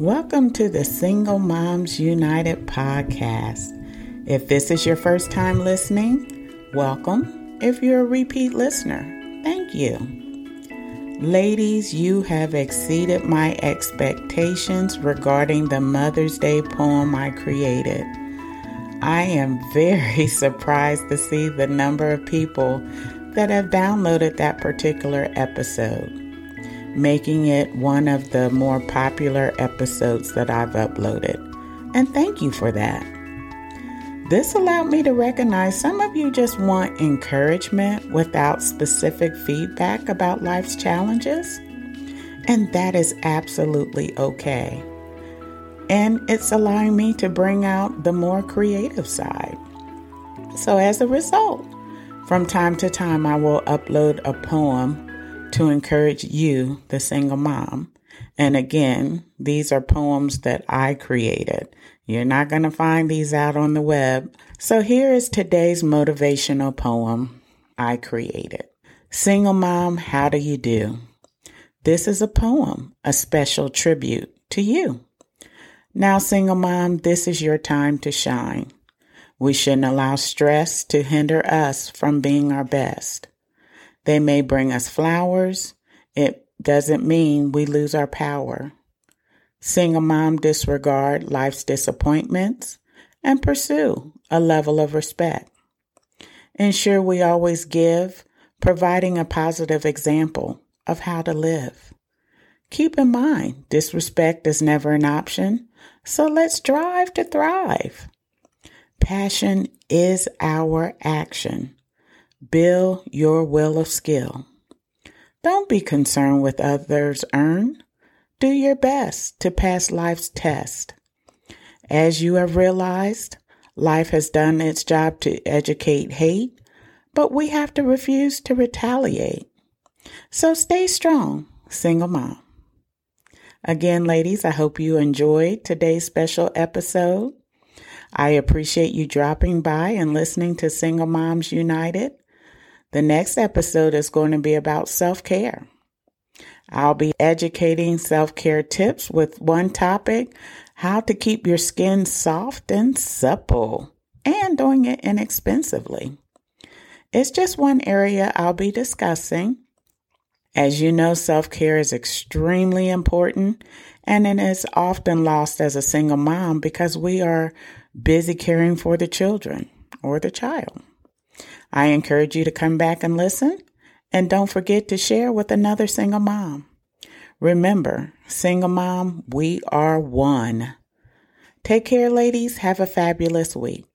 Welcome to the Single Moms United podcast. If this is your first time listening, welcome. If you're a repeat listener, thank you. Ladies, you have exceeded my expectations regarding the Mother's Day poem I created. I am very surprised to see the number of people that have downloaded that particular episode making it one of the more popular episodes that I've uploaded. And thank you for that. This allowed me to recognize some of you just want encouragement without specific feedback about life's challenges. And that is absolutely okay. And it's allowing me to bring out the more creative side. So, as a result, from time to time, I will upload a poem to encourage you, the single mom. And again, these are poems that I created. You're not going to find these out on the web. So here is today's motivational poem I created. Single mom, how do you do? This is a poem, a special tribute to you. Now, single mom, this is your time to shine. We shouldn't allow stress to hinder us from being our best. They may bring us flowers. It doesn't mean we lose our power. Single mom disregard life's disappointments and pursue a level of respect. Ensure we always give, providing a positive example of how to live. Keep in mind, disrespect is never an option, so let's strive to thrive. Passion is our action. Build your will of skill. Don't be concerned with others' earn. Do your best to pass life's test. As you have realized, life has done its job to educate hate, but we have to refuse to retaliate. So stay strong, single mom. Again, ladies, I hope you enjoyed today's special episode. I appreciate you dropping by and listening to Single Moms United. The next episode is going to be about self care. I'll be educating self care tips with one topic how to keep your skin soft and supple and doing it inexpensively. It's just one area I'll be discussing. As you know, self care is extremely important and it is often lost as a single mom because we are busy caring for the children or the child. I encourage you to come back and listen. And don't forget to share with another single mom. Remember, single mom, we are one. Take care, ladies. Have a fabulous week.